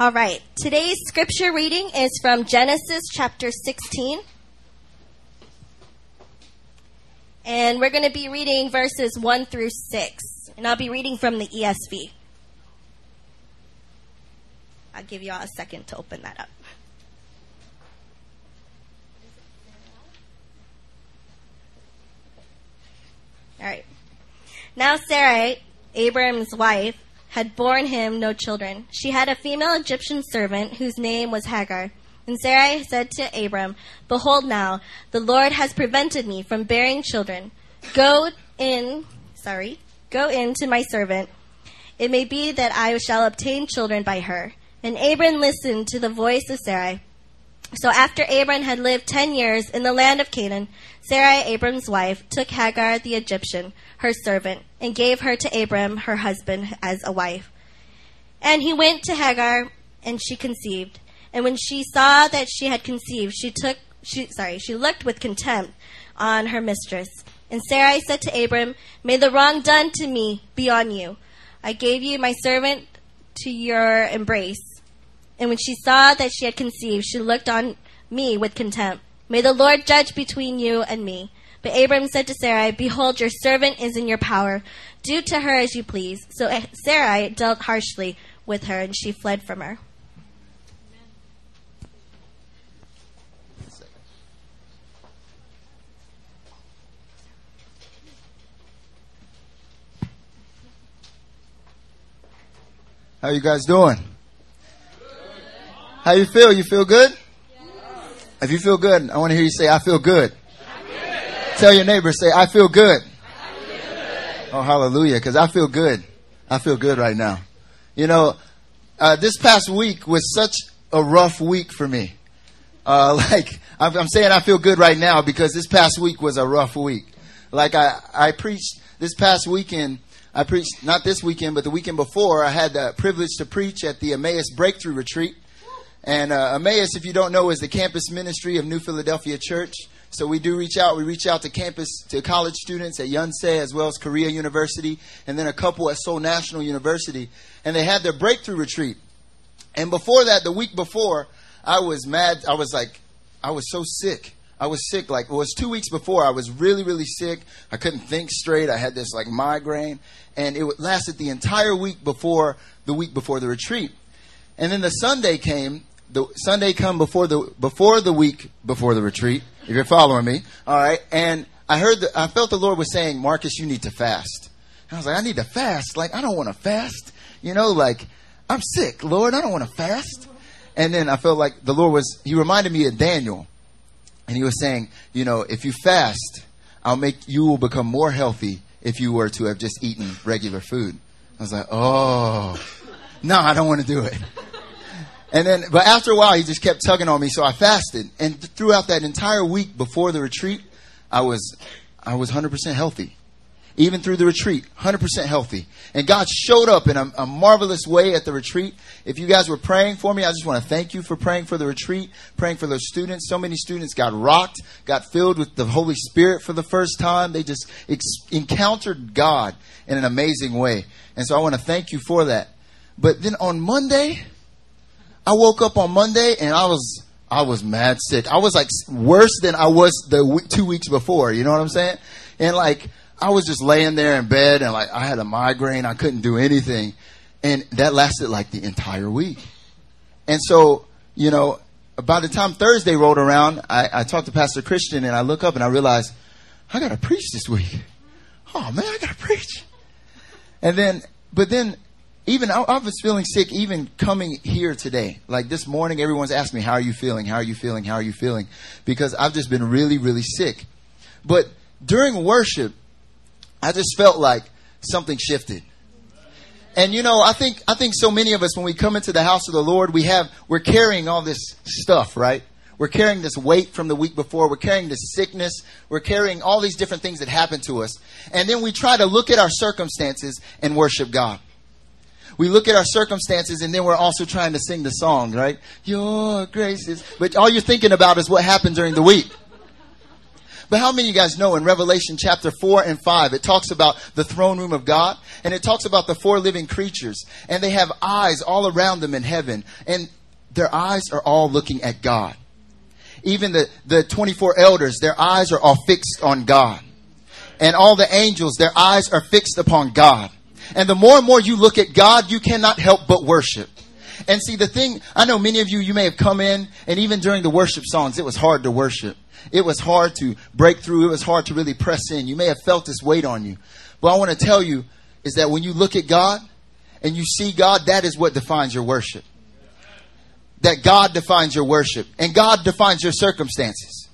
All right. Today's scripture reading is from Genesis chapter 16. And we're going to be reading verses 1 through 6. And I'll be reading from the ESV. I'll give you all a second to open that up. All right. Now Sarai, Abram's wife, had borne him no children. She had a female Egyptian servant whose name was Hagar. And Sarai said to Abram, Behold now, the Lord has prevented me from bearing children. Go in, sorry, go in to my servant. It may be that I shall obtain children by her. And Abram listened to the voice of Sarai. So after Abram had lived ten years in the land of Canaan, Sarai, Abram's wife, took Hagar the Egyptian, her servant, and gave her to Abram, her husband, as a wife. And he went to Hagar, and she conceived. And when she saw that she had conceived, she took, she, sorry, she looked with contempt on her mistress. And Sarai said to Abram, May the wrong done to me be on you. I gave you my servant to your embrace. And when she saw that she had conceived, she looked on me with contempt. May the Lord judge between you and me. But Abram said to Sarai, Behold, your servant is in your power. Do to her as you please. So eh, Sarai dealt harshly with her, and she fled from her. How you guys doing? How you feel? You feel good? If you feel good, I want to hear you say, I feel good. Tell your neighbor, say, I feel good. Oh, hallelujah. Because I feel good. I feel good right now. You know, uh, this past week was such a rough week for me. Uh, like, I'm, I'm saying I feel good right now because this past week was a rough week. Like, I, I preached this past weekend. I preached, not this weekend, but the weekend before, I had the privilege to preach at the Emmaus Breakthrough Retreat. And uh, Emmaus, if you don't know, is the campus ministry of New Philadelphia Church. So we do reach out. We reach out to campus, to college students at Yonsei as well as Korea University, and then a couple at Seoul National University. And they had their breakthrough retreat. And before that, the week before, I was mad. I was like, I was so sick. I was sick. Like it was two weeks before. I was really, really sick. I couldn't think straight. I had this like migraine, and it lasted the entire week before the week before the retreat. And then the Sunday came, the Sunday come before the before the week before the retreat. If you're following me, all right. And I heard, the, I felt the Lord was saying, Marcus, you need to fast. And I was like, I need to fast. Like I don't want to fast. You know, like I'm sick, Lord. I don't want to fast. And then I felt like the Lord was. He reminded me of Daniel, and he was saying, you know, if you fast, I'll make you will become more healthy if you were to have just eaten regular food. I was like, oh, no, I don't want to do it. And then, but after a while, he just kept tugging on me, so I fasted. And throughout that entire week before the retreat, I was, I was 100% healthy. Even through the retreat, 100% healthy. And God showed up in a, a marvelous way at the retreat. If you guys were praying for me, I just want to thank you for praying for the retreat, praying for those students. So many students got rocked, got filled with the Holy Spirit for the first time. They just ex- encountered God in an amazing way. And so I want to thank you for that. But then on Monday, I woke up on Monday and I was I was mad sick. I was like worse than I was the two weeks before. You know what I'm saying? And like I was just laying there in bed and like I had a migraine. I couldn't do anything, and that lasted like the entire week. And so you know, by the time Thursday rolled around, I, I talked to Pastor Christian and I look up and I realize I got to preach this week. Oh man, I got to preach. And then, but then even I, I, was feeling sick even coming here today. Like this morning, everyone's asking me, "How are you feeling? How are you feeling? How are you feeling?" Because I've just been really, really sick. But during worship, I just felt like something shifted. And you know, I think I think so many of us when we come into the house of the Lord, we have we're carrying all this stuff, right? We're carrying this weight from the week before. We're carrying this sickness. We're carrying all these different things that happen to us. And then we try to look at our circumstances and worship God we look at our circumstances and then we're also trying to sing the song, right? Your grace is, but all you're thinking about is what happened during the week. But how many of you guys know in Revelation chapter 4 and 5, it talks about the throne room of God and it talks about the four living creatures and they have eyes all around them in heaven and their eyes are all looking at God. Even the, the 24 elders, their eyes are all fixed on God. And all the angels, their eyes are fixed upon God. And the more and more you look at God, you cannot help but worship. And see, the thing, I know many of you, you may have come in, and even during the worship songs, it was hard to worship. It was hard to break through. It was hard to really press in. You may have felt this weight on you. But I want to tell you is that when you look at God and you see God, that is what defines your worship. That God defines your worship and God defines your circumstances.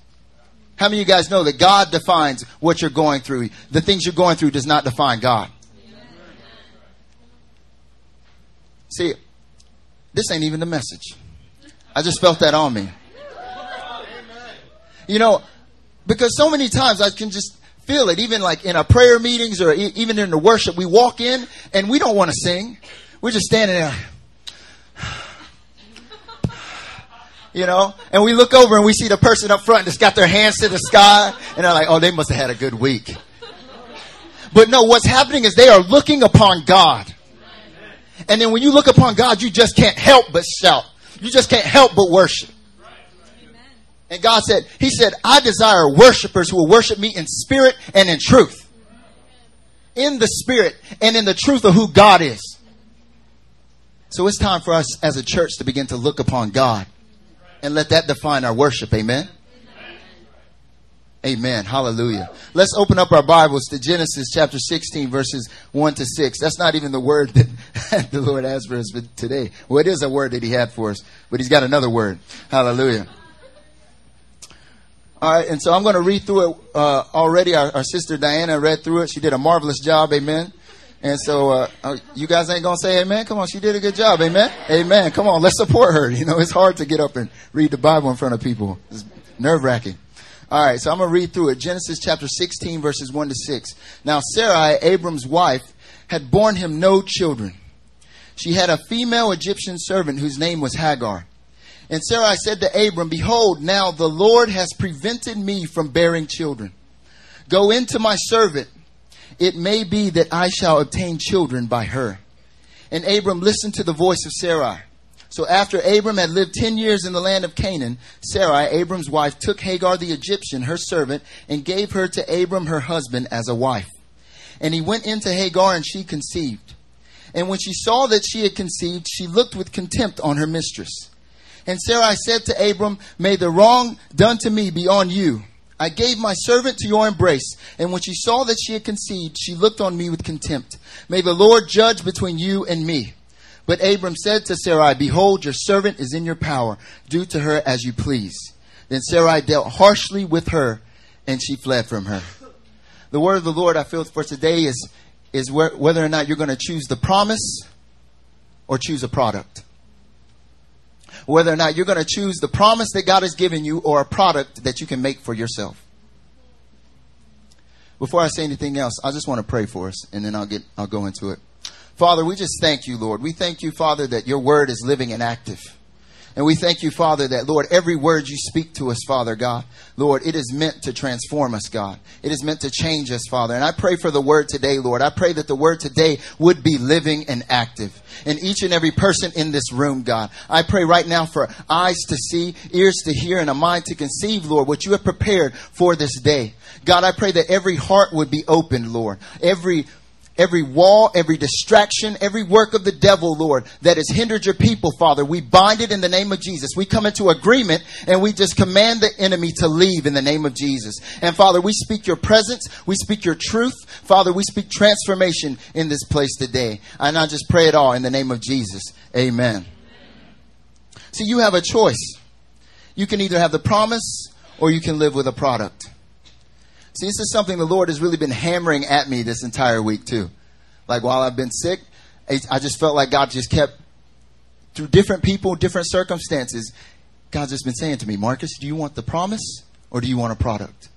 How many of you guys know that God defines what you're going through? The things you're going through does not define God. See, this ain't even the message. I just felt that on me. You know, because so many times I can just feel it, even like in our prayer meetings or even in the worship, we walk in and we don't want to sing. We're just standing there. You know, and we look over and we see the person up front that's got their hands to the sky and they're like, oh, they must have had a good week. But no, what's happening is they are looking upon God. And then when you look upon God, you just can't help but shout. You just can't help but worship. And God said, He said, I desire worshipers who will worship me in spirit and in truth. In the spirit and in the truth of who God is. So it's time for us as a church to begin to look upon God and let that define our worship. Amen. Amen. Hallelujah. Let's open up our Bibles to Genesis chapter 16, verses 1 to 6. That's not even the word that the Lord has for us today. Well, it is a word that He had for us, but He's got another word. Hallelujah. All right, and so I'm going to read through it uh, already. Our, our, sister Diana read through it. She did a marvelous job. Amen. And so uh, uh you guys ain't going to say amen? Come on, she did a good job. Amen. Amen. Come on, let's support her. You know, it's hard to get up and read the Bible in front of people. It's nerve wracking. All right, so I'm going to read through it. Genesis chapter 16, verses 1 to 6. Now, Sarai, Abram's wife, had borne him no children. She had a female Egyptian servant whose name was Hagar. And Sarai said to Abram, Behold, now the Lord has prevented me from bearing children. Go into my servant. It may be that I shall obtain children by her. And Abram listened to the voice of Sarai. So after Abram had lived ten years in the land of Canaan, Sarai, Abram's wife, took Hagar the Egyptian, her servant, and gave her to Abram her husband as a wife. And he went into Hagar, and she conceived. And when she saw that she had conceived, she looked with contempt on her mistress. And Sarai said to Abram, May the wrong done to me be on you. I gave my servant to your embrace, and when she saw that she had conceived, she looked on me with contempt. May the Lord judge between you and me. But Abram said to Sarai, Behold, your servant is in your power. Do to her as you please. Then Sarai dealt harshly with her, and she fled from her. The word of the Lord I feel for today is, is where, whether or not you're going to choose the promise or choose a product whether or not you're going to choose the promise that God has given you or a product that you can make for yourself. Before I say anything else, I just want to pray for us and then I'll get I'll go into it. Father, we just thank you, Lord. We thank you, Father, that your word is living and active. And we thank you, Father, that, Lord, every word you speak to us, Father God, Lord, it is meant to transform us, God. It is meant to change us, Father. And I pray for the word today, Lord. I pray that the word today would be living and active in each and every person in this room, God. I pray right now for eyes to see, ears to hear, and a mind to conceive, Lord, what you have prepared for this day. God, I pray that every heart would be opened, Lord. Every every wall, every distraction, every work of the devil, Lord, that has hindered your people, Father. We bind it in the name of Jesus. We come into agreement and we just command the enemy to leave in the name of Jesus. And Father, we speak your presence. We speak your truth. Father, we speak transformation in this place today. And I just pray it all in the name of Jesus. Amen. See, you have a choice. You can either have the promise or you can live with a product. See, this is something the Lord has really been hammering at me this entire week, too. Like while I've been sick, I just felt like God just kept, through different people, different circumstances, God's just been saying to me, Marcus, do you want the promise or do you want a product?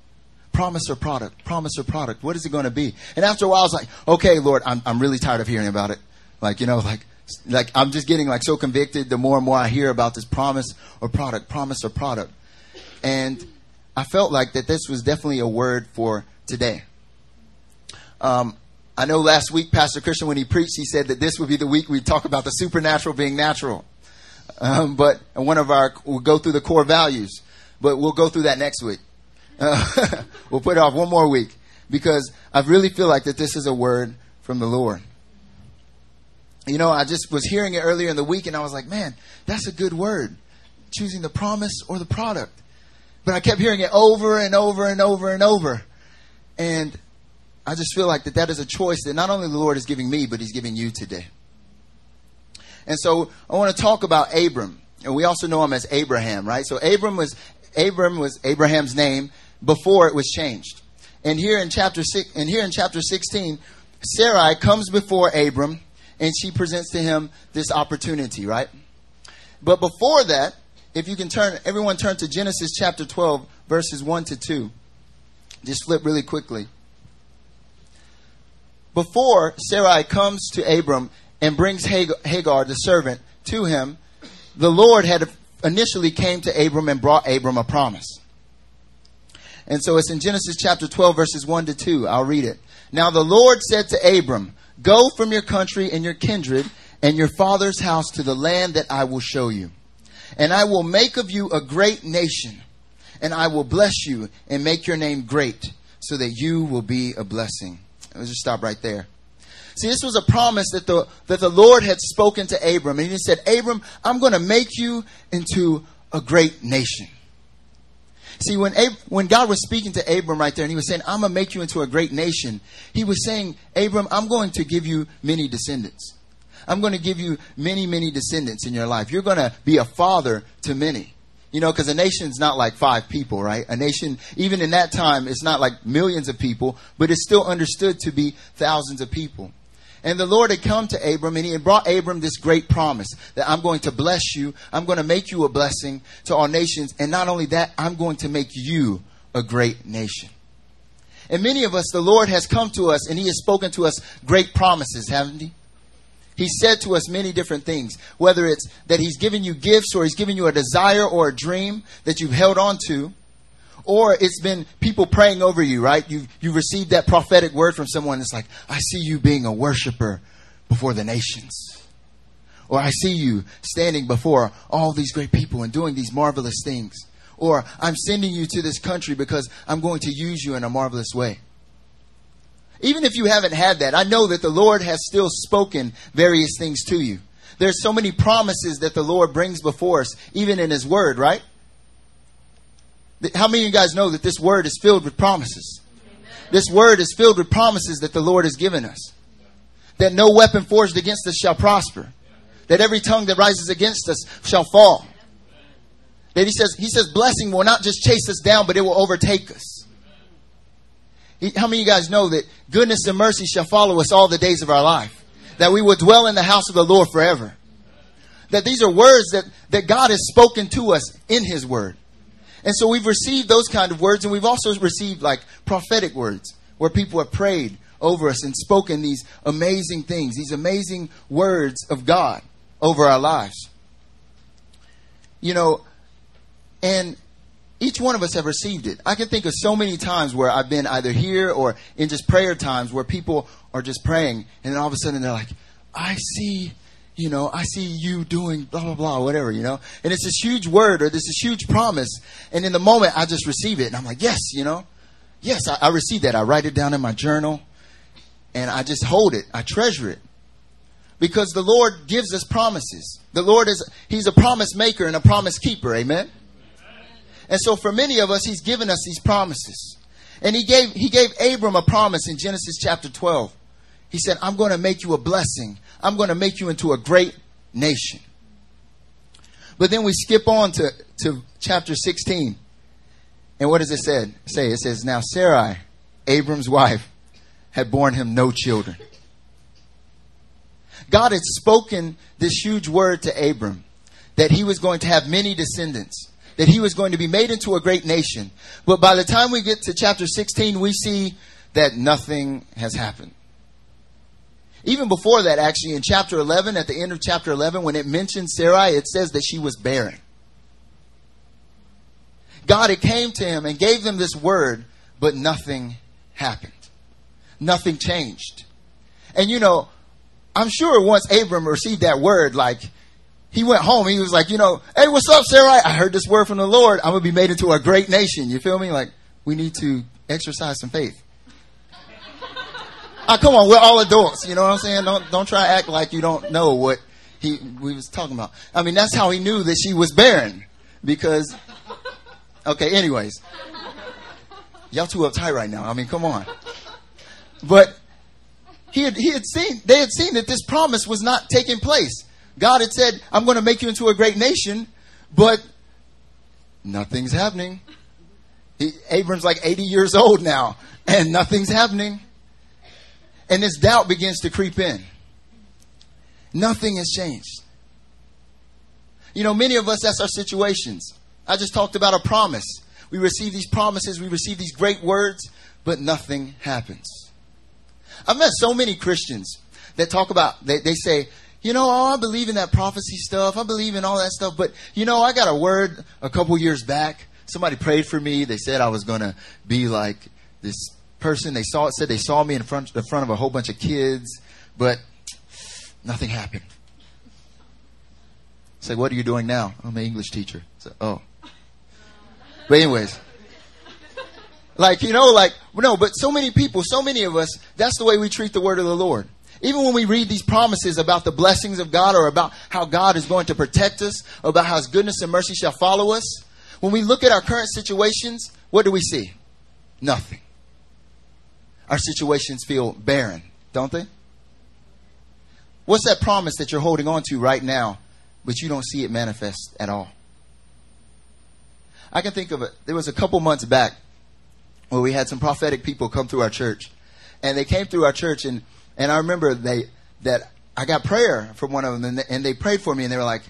Promise or product? Promise or product? What is it going to be? And after a while, I was like, okay, Lord, I'm, I'm really tired of hearing about it. Like, you know, like, like I'm just getting like so convicted the more and more I hear about this promise or product, promise or product. And I felt like that this was definitely a word for today. Um, I know last week, Pastor Christian, when he preached, he said that this would be the week we talk about the supernatural being natural. Um, but one of our, we'll go through the core values, but we'll go through that next week. Uh, we'll put it off one more week because I really feel like that this is a word from the Lord. You know, I just was hearing it earlier in the week and I was like, man, that's a good word. Choosing the promise or the product. But I kept hearing it over and over and over and over. And I just feel like that that is a choice that not only the Lord is giving me, but He's giving you today. And so I want to talk about Abram. And we also know him as Abraham, right? So Abram was Abram was Abraham's name before it was changed. And here in chapter six, and here in chapter 16, Sarai comes before Abram and she presents to him this opportunity, right? But before that, if you can turn, everyone turn to Genesis chapter 12, verses 1 to 2. Just flip really quickly. Before Sarai comes to Abram and brings Hagar, the servant, to him, the Lord had initially came to Abram and brought Abram a promise. And so it's in Genesis chapter 12, verses 1 to 2. I'll read it. Now the Lord said to Abram, Go from your country and your kindred and your father's house to the land that I will show you. And I will make of you a great nation, and I will bless you and make your name great, so that you will be a blessing. Let's just stop right there. See, this was a promise that the, that the Lord had spoken to Abram. And he said, Abram, I'm going to make you into a great nation. See, when, Ab- when God was speaking to Abram right there and he was saying, I'm going to make you into a great nation, he was saying, Abram, I'm going to give you many descendants. I'm going to give you many, many descendants in your life. You're going to be a father to many. You know, because a nation's not like five people, right? A nation, even in that time, it's not like millions of people, but it's still understood to be thousands of people. And the Lord had come to Abram and he had brought Abram this great promise that I'm going to bless you. I'm going to make you a blessing to all nations. And not only that, I'm going to make you a great nation. And many of us, the Lord has come to us and he has spoken to us great promises, haven't he? He said to us many different things, whether it's that he's given you gifts or he's given you a desire or a dream that you've held on to or it's been people praying over you, right? You've, you've received that prophetic word from someone. It's like, I see you being a worshiper before the nations. Or I see you standing before all these great people and doing these marvelous things. Or I'm sending you to this country because I'm going to use you in a marvelous way. Even if you haven't had that, I know that the Lord has still spoken various things to you. There's so many promises that the Lord brings before us, even in His Word, right? How many of you guys know that this word is filled with promises? This word is filled with promises that the Lord has given us. That no weapon forged against us shall prosper. That every tongue that rises against us shall fall. That he says, he says blessing will not just chase us down, but it will overtake us. How many of you guys know that goodness and mercy shall follow us all the days of our life? That we will dwell in the house of the Lord forever. That these are words that, that God has spoken to us in His Word. And so we've received those kind of words, and we've also received like prophetic words where people have prayed over us and spoken these amazing things, these amazing words of God over our lives. You know, and each one of us have received it. I can think of so many times where I've been either here or in just prayer times where people are just praying, and then all of a sudden they're like, I see you know, I see you doing blah, blah, blah, whatever, you know. And it's this huge word or this is huge promise. And in the moment, I just receive it. And I'm like, yes, you know, yes, I, I receive that. I write it down in my journal and I just hold it. I treasure it. Because the Lord gives us promises. The Lord is, He's a promise maker and a promise keeper. Amen. And so for many of us, He's given us these promises. And He gave, He gave Abram a promise in Genesis chapter 12. He said, I'm going to make you a blessing. I'm going to make you into a great nation. But then we skip on to, to chapter 16. And what does it say? say? It says, Now Sarai, Abram's wife, had borne him no children. God had spoken this huge word to Abram that he was going to have many descendants, that he was going to be made into a great nation. But by the time we get to chapter 16, we see that nothing has happened. Even before that, actually, in chapter 11, at the end of chapter 11, when it mentions Sarai, it says that she was barren. God had came to him and gave them this word, but nothing happened. Nothing changed. And you know, I'm sure once Abram received that word, like, he went home. He was like, you know, hey, what's up, Sarah? I heard this word from the Lord. I'm going to be made into a great nation. You feel me? Like, we need to exercise some faith. ah, come on, we're all adults. You know what I'm saying? Don't, don't try to act like you don't know what he, we was talking about. I mean, that's how he knew that she was barren. Because, okay, anyways. Y'all too uptight right now. I mean, come on. But he had, he had seen, they had seen that this promise was not taking place. God had said, I'm going to make you into a great nation, but nothing's happening. He, Abram's like 80 years old now, and nothing's happening. And this doubt begins to creep in. Nothing has changed. You know, many of us, that's our situations. I just talked about a promise. We receive these promises, we receive these great words, but nothing happens. I've met so many Christians that talk about, they, they say, you know, oh, I believe in that prophecy stuff. I believe in all that stuff. But, you know, I got a word a couple years back. Somebody prayed for me. They said I was going to be like this person. They saw it, said they saw me in front, in front of a whole bunch of kids, but nothing happened. It's like, what are you doing now? I'm an English teacher. So, oh. But anyways, like, you know, like, no, but so many people, so many of us, that's the way we treat the word of the Lord. Even when we read these promises about the blessings of God or about how God is going to protect us, or about how his goodness and mercy shall follow us, when we look at our current situations, what do we see? Nothing. Our situations feel barren, don't they? What's that promise that you're holding on to right now, but you don't see it manifest at all? I can think of it. There was a couple months back where we had some prophetic people come through our church. And they came through our church and and I remember they that I got prayer from one of them, and they, and they prayed for me, and they were like,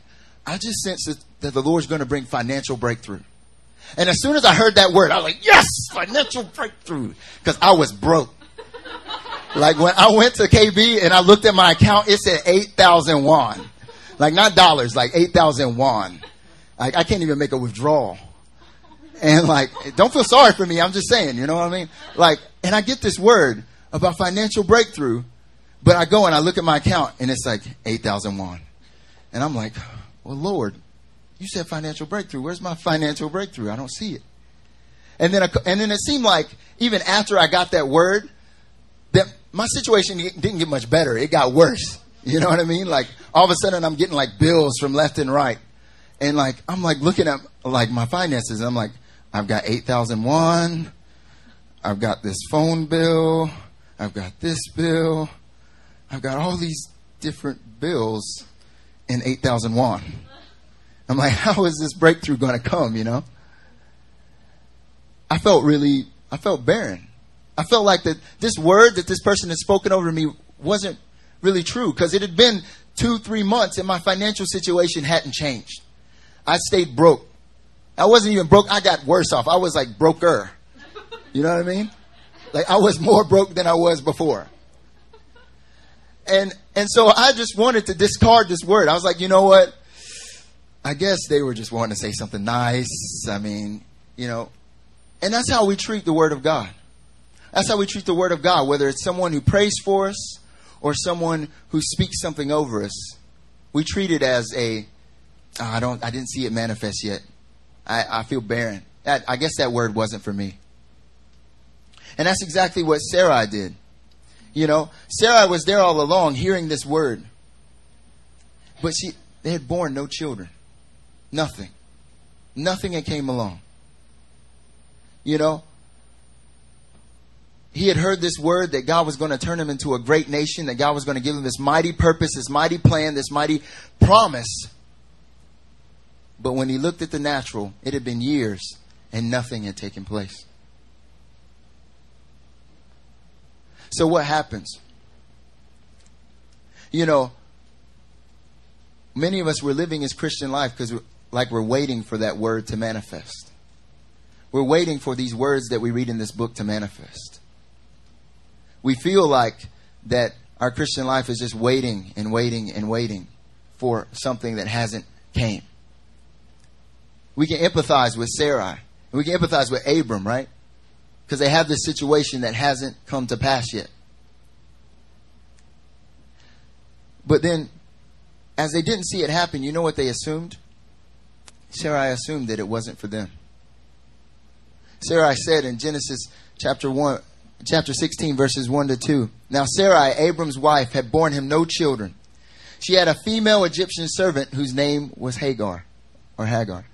"I just sense that, the Lord's going to bring financial breakthrough." And as soon as I heard that word, I was like, "Yes, financial breakthrough," because I was broke. like when I went to KB and I looked at my account, it said eight thousand won, like not dollars, like eight thousand won. Like I can't even make a withdrawal. And like, don't feel sorry for me. I'm just saying, you know what I mean? Like, and I get this word about financial breakthrough, but I go and I look at my account and it's like 8,000 won. And I'm like, well, Lord, you said financial breakthrough. Where's my financial breakthrough? I don't see it. And then, and then it seemed like even after I got that word, that my situation didn't get much better. It got worse. You know what I mean? Like all of a sudden I'm getting like bills from left and right. And like, I'm like looking at like my finances. and I'm like, I've got 8,000 won. I've got this phone bill. I've got this bill. I've got all these different bills in 8,000 won. I'm like, how is this breakthrough going to come, you know? I felt really, I felt barren. I felt like that this word that this person had spoken over me wasn't really true because it had been two, three months and my financial situation hadn't changed. I stayed broke. I wasn't even broke. I got worse off. I was like broker. You know what I mean? Like I was more broke than I was before. And and so I just wanted to discard this word. I was like, you know what? I guess they were just wanting to say something nice. I mean, you know, and that's how we treat the word of God. That's how we treat the word of God, whether it's someone who prays for us or someone who speaks something over us. We treat it as a oh, I don't I didn't see it manifest yet. I, I feel barren. I, I guess that word wasn't for me. And that's exactly what Sarai did. You know, Sarah was there all along hearing this word. But she, they had born no children. Nothing. Nothing had came along. You know, he had heard this word that God was going to turn him into a great nation, that God was going to give him this mighty purpose, this mighty plan, this mighty promise. But when he looked at the natural, it had been years and nothing had taken place. So what happens? You know, many of us we're living as Christian life because like we're waiting for that word to manifest. We're waiting for these words that we read in this book to manifest. We feel like that our Christian life is just waiting and waiting and waiting for something that hasn't came. We can empathize with Sarai we can empathize with Abram, right? Because they have this situation that hasn't come to pass yet. But then, as they didn't see it happen, you know what they assumed? Sarai assumed that it wasn't for them. Sarai said in Genesis chapter 1, chapter 16, verses 1 to 2. Now Sarai, Abram's wife, had borne him no children. She had a female Egyptian servant whose name was Hagar, or Hagar.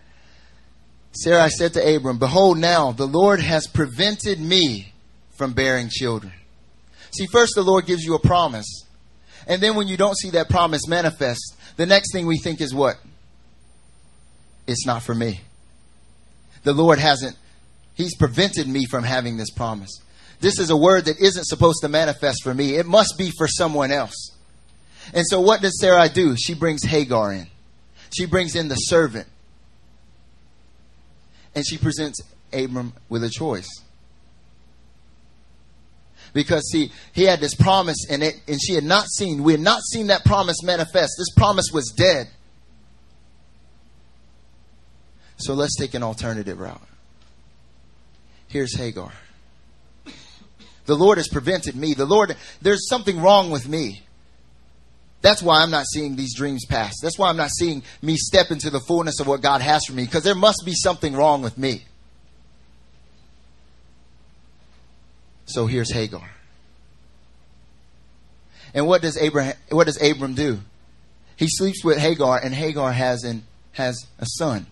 Sarai said to Abram, Behold, now the Lord has prevented me from bearing children. See, first the Lord gives you a promise. And then when you don't see that promise manifest, the next thing we think is what? It's not for me. The Lord hasn't, He's prevented me from having this promise. This is a word that isn't supposed to manifest for me. It must be for someone else. And so what does Sarai do? She brings Hagar in. She brings in the servant and she presents Abram with a choice. Because see, he had this promise and it and she had not seen, we had not seen that promise manifest. This promise was dead. So let's take an alternative route. Here's Hagar. The Lord has prevented me. The Lord, there's something wrong with me. That's why I'm not seeing these dreams pass. That's why I'm not seeing me step into the fullness of what God has for me, because there must be something wrong with me. So here's Hagar. And what does Abraham what does Abram do? He sleeps with Hagar and Hagar has an has a son,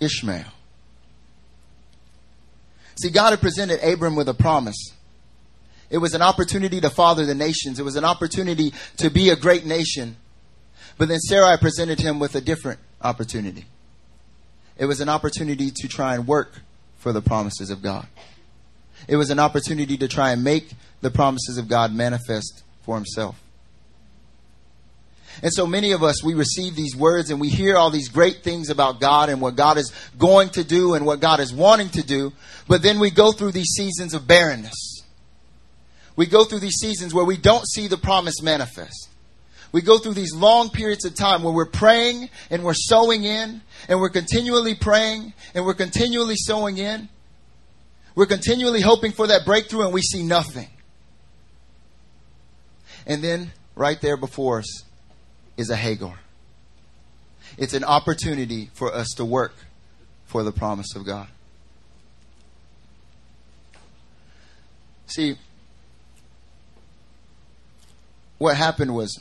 Ishmael. See, God had presented Abram with a promise. It was an opportunity to father the nations. It was an opportunity to be a great nation. But then Sarai presented him with a different opportunity. It was an opportunity to try and work for the promises of God. It was an opportunity to try and make the promises of God manifest for himself. And so many of us, we receive these words and we hear all these great things about God and what God is going to do and what God is wanting to do. But then we go through these seasons of barrenness we go through these seasons where we don't see the promise manifest. We go through these long periods of time where we're praying and we're sowing in and we're continually praying and we're continually sowing in. We're continually hoping for that breakthrough and we see nothing. And then right there before us is a Hagar. It's an opportunity for us to work for the promise of God. See, what happened was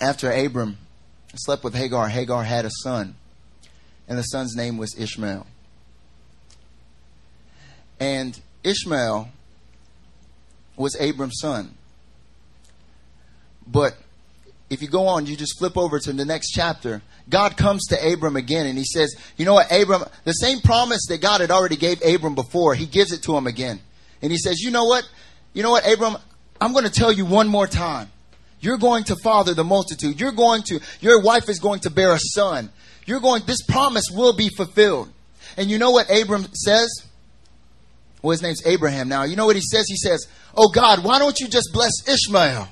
after Abram slept with Hagar, Hagar had a son, and the son's name was Ishmael. And Ishmael was Abram's son. But if you go on, you just flip over to the next chapter. God comes to Abram again and he says, You know what, Abram, the same promise that God had already gave Abram before, he gives it to him again. And he says, You know what? You know what, Abram, I'm going to tell you one more time. You're going to father the multitude. You're going to, your wife is going to bear a son. You're going, this promise will be fulfilled. And you know what Abram says? Well, his name's Abraham now. You know what he says? He says, Oh God, why don't you just bless Ishmael?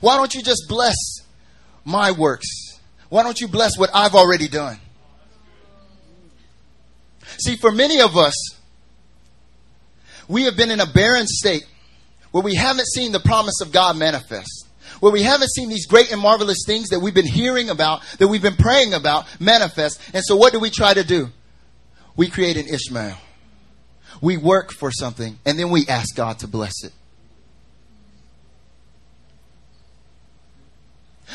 Why don't you just bless my works? Why don't you bless what I've already done? See, for many of us, we have been in a barren state where we haven't seen the promise of God manifest. Where we haven't seen these great and marvelous things that we've been hearing about, that we've been praying about manifest. And so what do we try to do? We create an Ishmael. We work for something and then we ask God to bless it.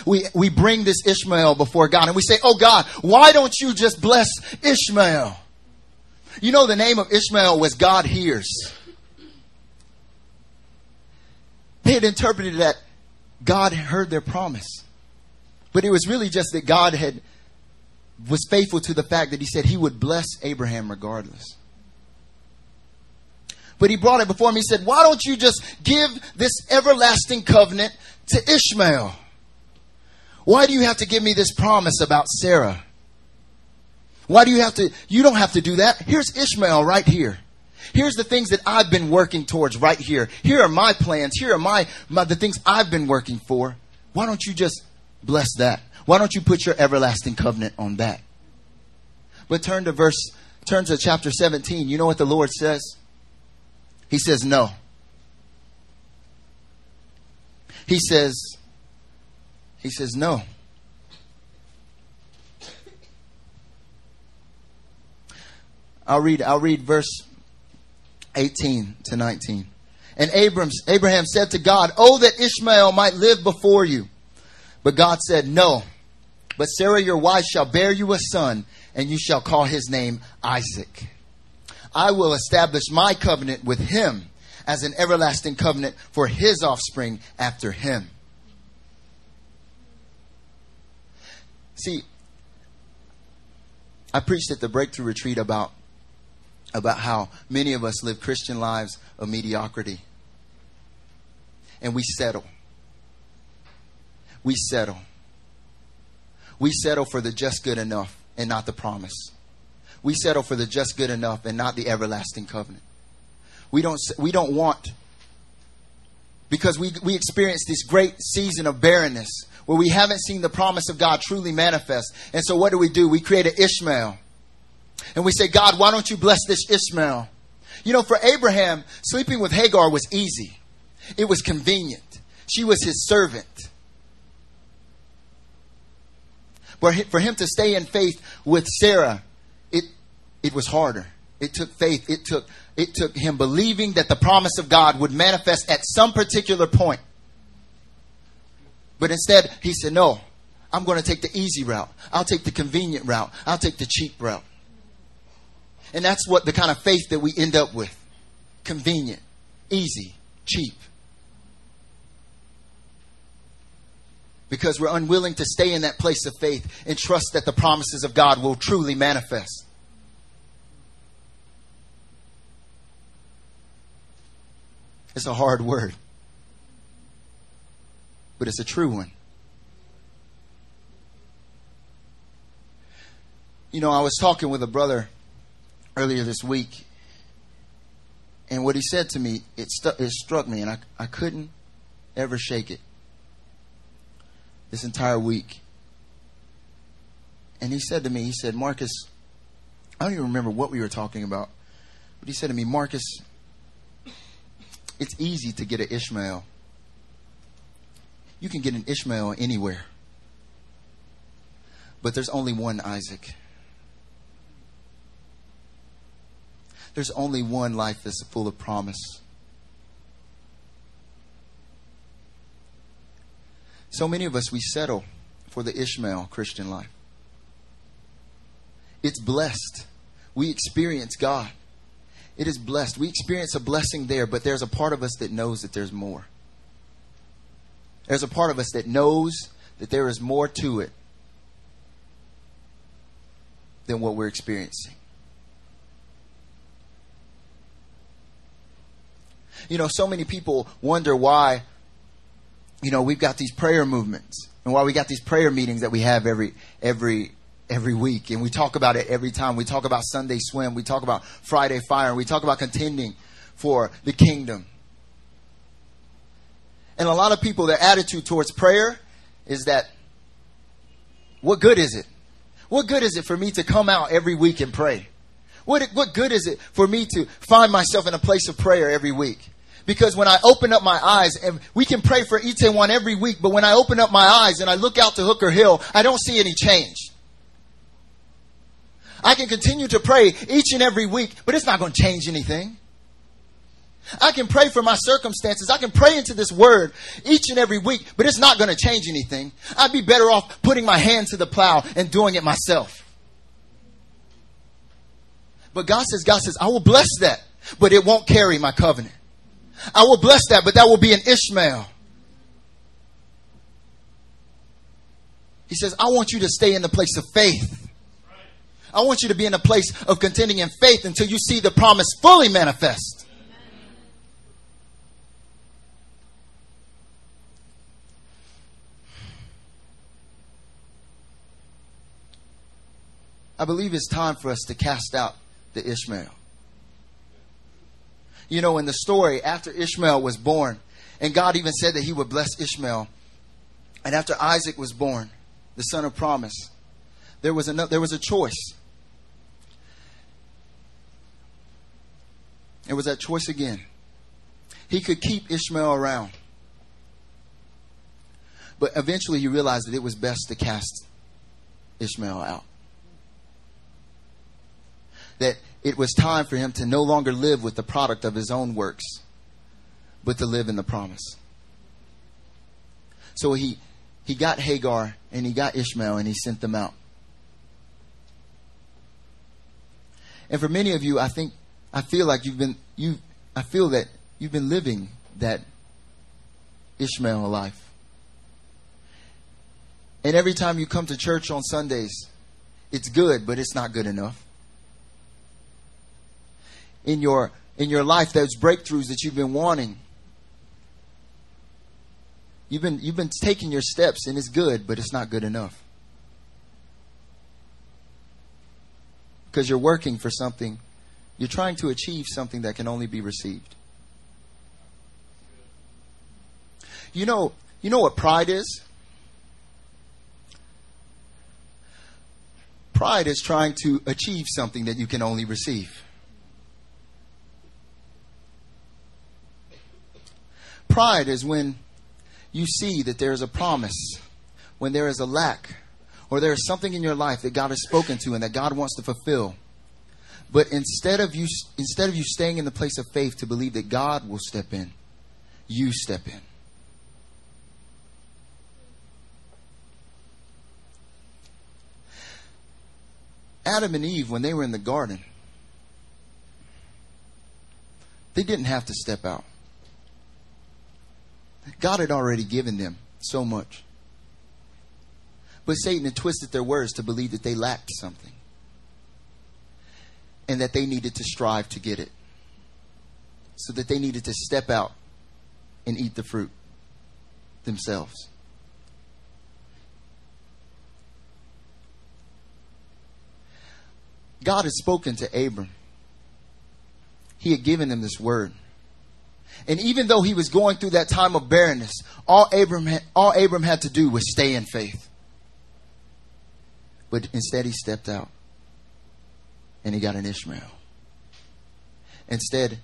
We, we bring this Ishmael before God and we say, Oh God, why don't you just bless Ishmael? You know, the name of Ishmael was God hears. They had interpreted that God heard their promise. But it was really just that God had was faithful to the fact that he said he would bless Abraham regardless. But he brought it before him. He said, Why don't you just give this everlasting covenant to Ishmael? Why do you have to give me this promise about Sarah? Why do you have to? You don't have to do that. Here's Ishmael right here. Here's the things that I've been working towards right here. Here are my plans. Here are my, my the things I've been working for. Why don't you just bless that? Why don't you put your everlasting covenant on that? But turn to verse turn to chapter 17, you know what the Lord says? He says, No. He says, He says, No. I'll read, I'll read verse 18 to 19. And Abrams, Abraham said to God, Oh, that Ishmael might live before you. But God said, No. But Sarah your wife shall bear you a son, and you shall call his name Isaac. I will establish my covenant with him as an everlasting covenant for his offspring after him. See, I preached at the breakthrough retreat about about how many of us live Christian lives of mediocrity. And we settle. We settle. We settle for the just good enough and not the promise. We settle for the just good enough and not the everlasting covenant. We don't, we don't want, because we, we experience this great season of barrenness where we haven't seen the promise of God truly manifest. And so what do we do? We create an Ishmael. And we say, God, why don't you bless this Ishmael? You know, for Abraham, sleeping with Hagar was easy. It was convenient. She was his servant. But for him to stay in faith with Sarah, it, it was harder. It took faith. It took, it took him believing that the promise of God would manifest at some particular point. But instead, he said, No, I'm going to take the easy route. I'll take the convenient route. I'll take the cheap route. And that's what the kind of faith that we end up with convenient, easy, cheap. Because we're unwilling to stay in that place of faith and trust that the promises of God will truly manifest. It's a hard word, but it's a true one. You know, I was talking with a brother earlier this week, and what he said to me, it, stu- it struck me, and I, I couldn't ever shake it this entire week. And he said to me, he said, Marcus, I don't even remember what we were talking about, but he said to me, Marcus, it's easy to get an Ishmael. You can get an Ishmael anywhere. But there's only one Isaac. There's only one life that's full of promise. So many of us, we settle for the Ishmael Christian life. It's blessed. We experience God. It is blessed. We experience a blessing there, but there's a part of us that knows that there's more. There's a part of us that knows that there is more to it than what we're experiencing. You know, so many people wonder why, you know, we've got these prayer movements and why we got these prayer meetings that we have every, every, every week. And we talk about it every time. We talk about Sunday swim. We talk about Friday fire. And we talk about contending for the kingdom. And a lot of people, their attitude towards prayer is that, what good is it? What good is it for me to come out every week and pray? What, what good is it for me to find myself in a place of prayer every week? Because when I open up my eyes, and we can pray for one every week, but when I open up my eyes and I look out to Hooker Hill, I don't see any change. I can continue to pray each and every week, but it's not going to change anything. I can pray for my circumstances. I can pray into this word each and every week, but it's not going to change anything. I'd be better off putting my hand to the plow and doing it myself. But God says, God says, I will bless that, but it won't carry my covenant. I will bless that, but that will be an Ishmael. He says, I want you to stay in the place of faith. I want you to be in a place of contending in faith until you see the promise fully manifest. I believe it's time for us to cast out the Ishmael. You know, in the story, after Ishmael was born, and God even said that he would bless Ishmael, and after Isaac was born, the son of promise, there was, another, there was a choice. It was that choice again. He could keep Ishmael around. But eventually he realized that it was best to cast Ishmael out. That it was time for him to no longer live with the product of his own works, but to live in the promise. So he, he got Hagar and he got Ishmael and he sent them out. And for many of you, I think, I feel like you've been, you, I feel that you've been living that Ishmael life. And every time you come to church on Sundays, it's good, but it's not good enough. In your in your life, those breakthroughs that you've been wanting. You've been you've been taking your steps and it's good, but it's not good enough. Because you're working for something, you're trying to achieve something that can only be received. You know, you know what pride is? Pride is trying to achieve something that you can only receive. Pride is when you see that there is a promise, when there is a lack, or there is something in your life that God has spoken to and that God wants to fulfill. But instead of you instead of you staying in the place of faith to believe that God will step in, you step in. Adam and Eve, when they were in the garden, they didn't have to step out. God had already given them so much. But Satan had twisted their words to believe that they lacked something and that they needed to strive to get it. So that they needed to step out and eat the fruit themselves. God had spoken to Abram. He had given him this word. And even though he was going through that time of barrenness, all Abram all Abram had to do was stay in faith. But instead he stepped out and he got an Ishmael. Instead,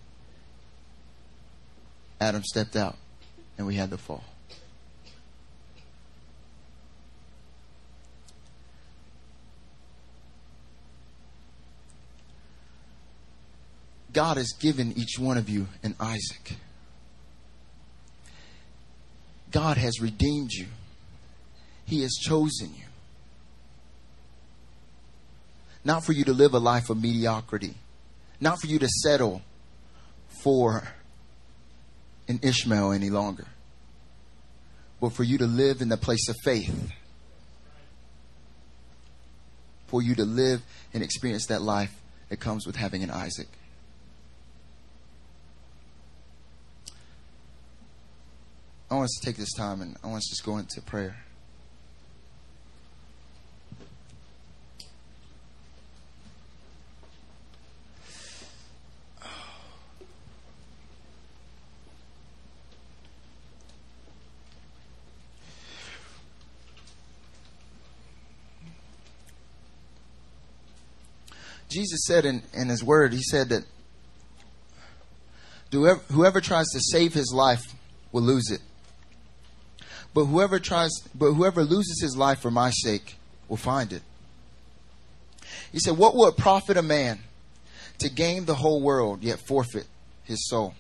Adam stepped out and we had the fall. God has given each one of you an Isaac. God has redeemed you. He has chosen you. Not for you to live a life of mediocrity. Not for you to settle for an Ishmael any longer. But for you to live in the place of faith. For you to live and experience that life that comes with having an Isaac. I want us to take this time and I want us to just go into prayer. Jesus said in, in his word, he said that whoever, whoever tries to save his life will lose it. But whoever tries, but whoever loses his life for my sake will find it. He said, What will it profit a man to gain the whole world yet forfeit his soul?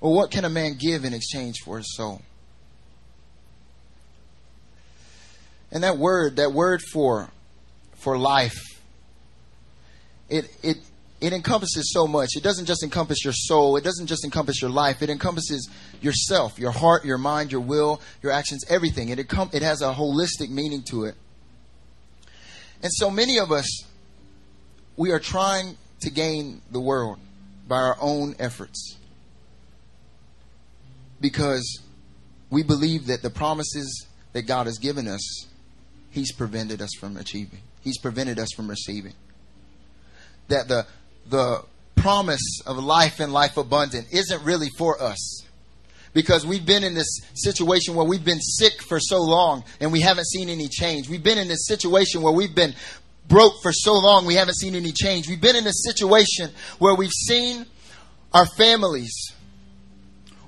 Or what can a man give in exchange for his soul? And that word, that word for for life, it it it encompasses so much. It doesn't just encompass your soul. It doesn't just encompass your life. It encompasses yourself, your heart, your mind, your will, your actions, everything. It, it has a holistic meaning to it. And so many of us, we are trying to gain the world by our own efforts. Because we believe that the promises that God has given us, He's prevented us from achieving. He's prevented us from receiving. That the the promise of life and life abundant isn't really for us. Because we've been in this situation where we've been sick for so long and we haven't seen any change. We've been in this situation where we've been broke for so long, we haven't seen any change. We've been in a situation where we've seen our families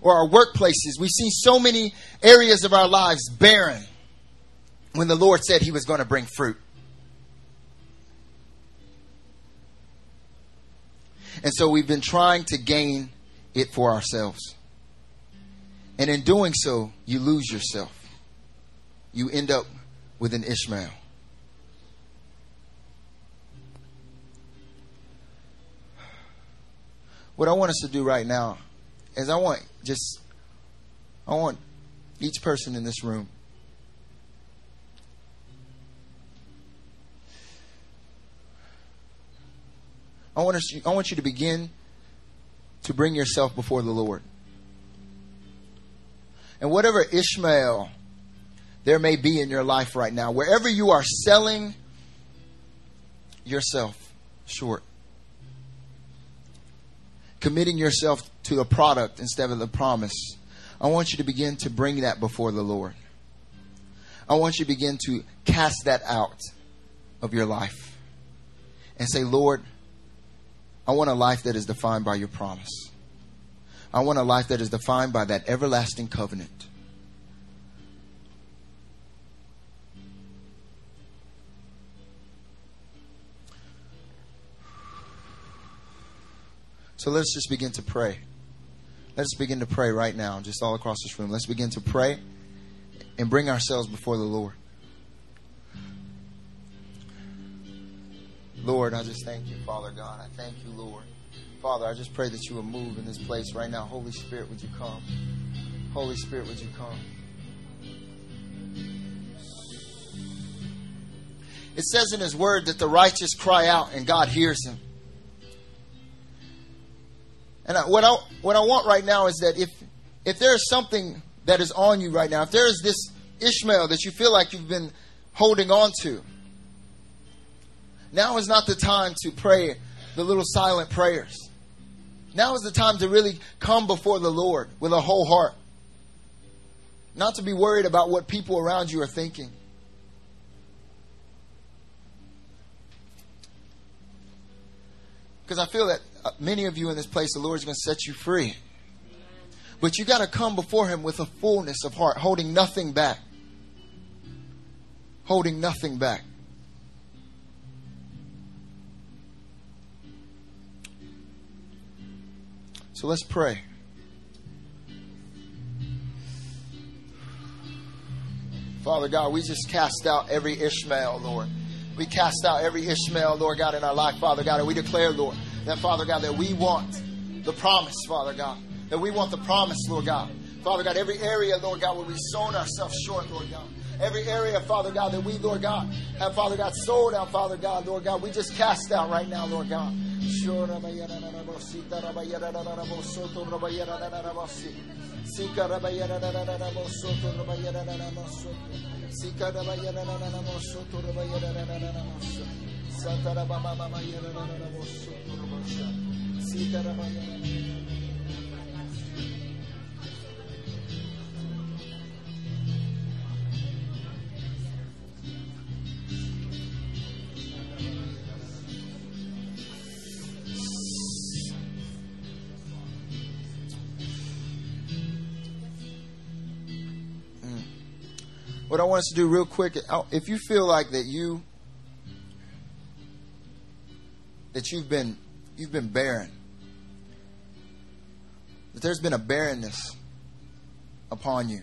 or our workplaces, we've seen so many areas of our lives barren when the Lord said He was going to bring fruit. And so we've been trying to gain it for ourselves. And in doing so, you lose yourself. You end up with an Ishmael. What I want us to do right now is I want just I want each person in this room I want, us, I want you to begin to bring yourself before the Lord. And whatever Ishmael there may be in your life right now, wherever you are selling yourself short, committing yourself to the product instead of the promise, I want you to begin to bring that before the Lord. I want you to begin to cast that out of your life and say, Lord, I want a life that is defined by your promise. I want a life that is defined by that everlasting covenant. So let's just begin to pray. Let's begin to pray right now, just all across this room. Let's begin to pray and bring ourselves before the Lord. Lord, I just thank you, Father God. I thank you, Lord. Father, I just pray that you will move in this place right now. Holy Spirit, would you come? Holy Spirit, would you come? It says in His Word that the righteous cry out and God hears him. And I, what I what I want right now is that if if there is something that is on you right now, if there is this Ishmael that you feel like you've been holding on to, now is not the time to pray the little silent prayers. Now is the time to really come before the Lord with a whole heart. Not to be worried about what people around you are thinking. Because I feel that uh, many of you in this place, the Lord is going to set you free. But you got to come before Him with a fullness of heart, holding nothing back. Holding nothing back. So let's pray. Father God, we just cast out every Ishmael, Lord. We cast out every Ishmael, Lord God, in our life, Father God, and we declare, Lord, that, Father God, that we want the promise, Father God, that we want the promise, Lord God. Father God, every area, Lord God, where we've sown ourselves short, Lord God. Every area, Father God, that we, Lord God, have, Father God, sold out, Father God, Lord God, we just cast out right now, Lord God. Want us to do real quick, uh, if you feel like that you that you've been you've been barren, that there's been a barrenness upon you.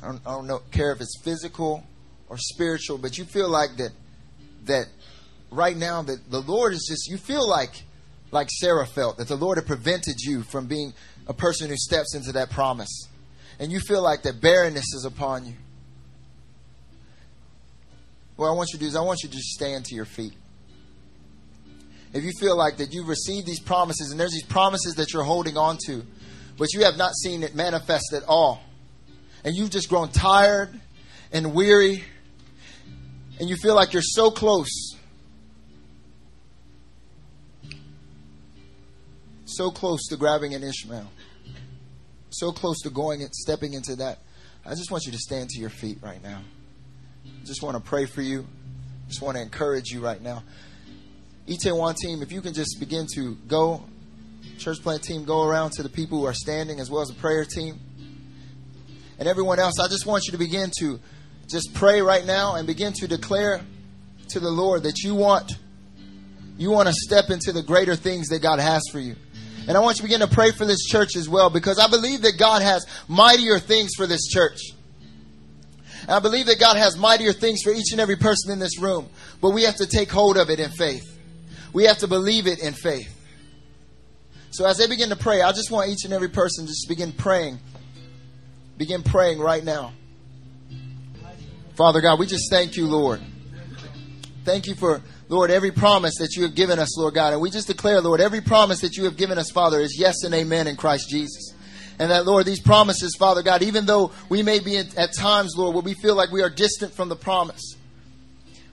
I don't, I don't know, care if it's physical or spiritual, but you feel like that that right now that the Lord is just you feel like like Sarah felt that the Lord had prevented you from being a person who steps into that promise and you feel like that barrenness is upon you, what I want you to do is I want you to just stand to your feet. If you feel like that you've received these promises and there's these promises that you're holding on to, but you have not seen it manifest at all, and you've just grown tired and weary, and you feel like you're so close, so close to grabbing an Ishmael so close to going and stepping into that. I just want you to stand to your feet right now. Just want to pray for you. Just want to encourage you right now. Itaewon team, if you can just begin to go, church plant team, go around to the people who are standing as well as the prayer team. And everyone else, I just want you to begin to just pray right now and begin to declare to the Lord that you want you want to step into the greater things that God has for you. And I want you to begin to pray for this church as well because I believe that God has mightier things for this church. And I believe that God has mightier things for each and every person in this room. But we have to take hold of it in faith. We have to believe it in faith. So as they begin to pray, I just want each and every person just begin praying. Begin praying right now. Father God, we just thank you, Lord. Thank you for, Lord, every promise that you have given us, Lord God. And we just declare, Lord, every promise that you have given us, Father, is yes and amen in Christ Jesus. And that, Lord, these promises, Father God, even though we may be at, times, Lord, where we feel like we are distant from the promise,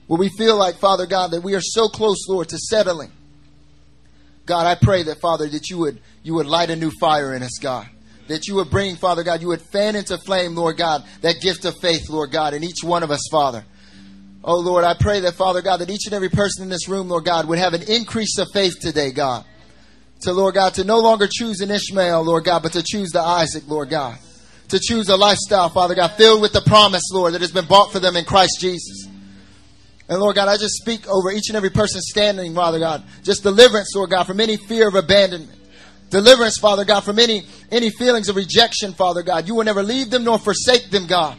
where we feel like, Father God, that we are so close, Lord, to settling. God, I pray that, Father, that you would, you would light a new fire in us, God. That you would bring, Father God, you would fan into flame, Lord God, that gift of faith, Lord God, in each one of us, Father. Oh, Lord, I pray that, Father God, that each and every person in this room, Lord God, would have an increase of faith today, God to, Lord God, to no longer choose an Ishmael, Lord God, but to choose the Isaac, Lord God. To choose a lifestyle, Father God, filled with the promise, Lord, that has been bought for them in Christ Jesus. And Lord God, I just speak over each and every person standing, Father God. Just deliverance, Lord God, from any fear of abandonment. Deliverance, Father God, from any, any feelings of rejection, Father God. You will never leave them nor forsake them, God.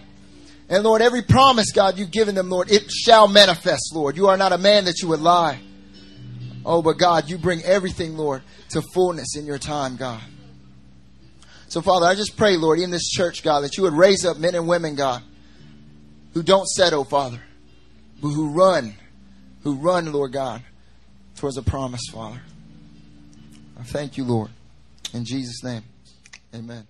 And Lord, every promise, God, you've given them, Lord, it shall manifest, Lord. You are not a man that you would lie. Oh, but God, you bring everything, Lord, to fullness in your time, God. So, Father, I just pray, Lord, in this church, God, that you would raise up men and women, God, who don't settle, Father, but who run, who run, Lord God, towards a promise, Father. I thank you, Lord. In Jesus' name, amen.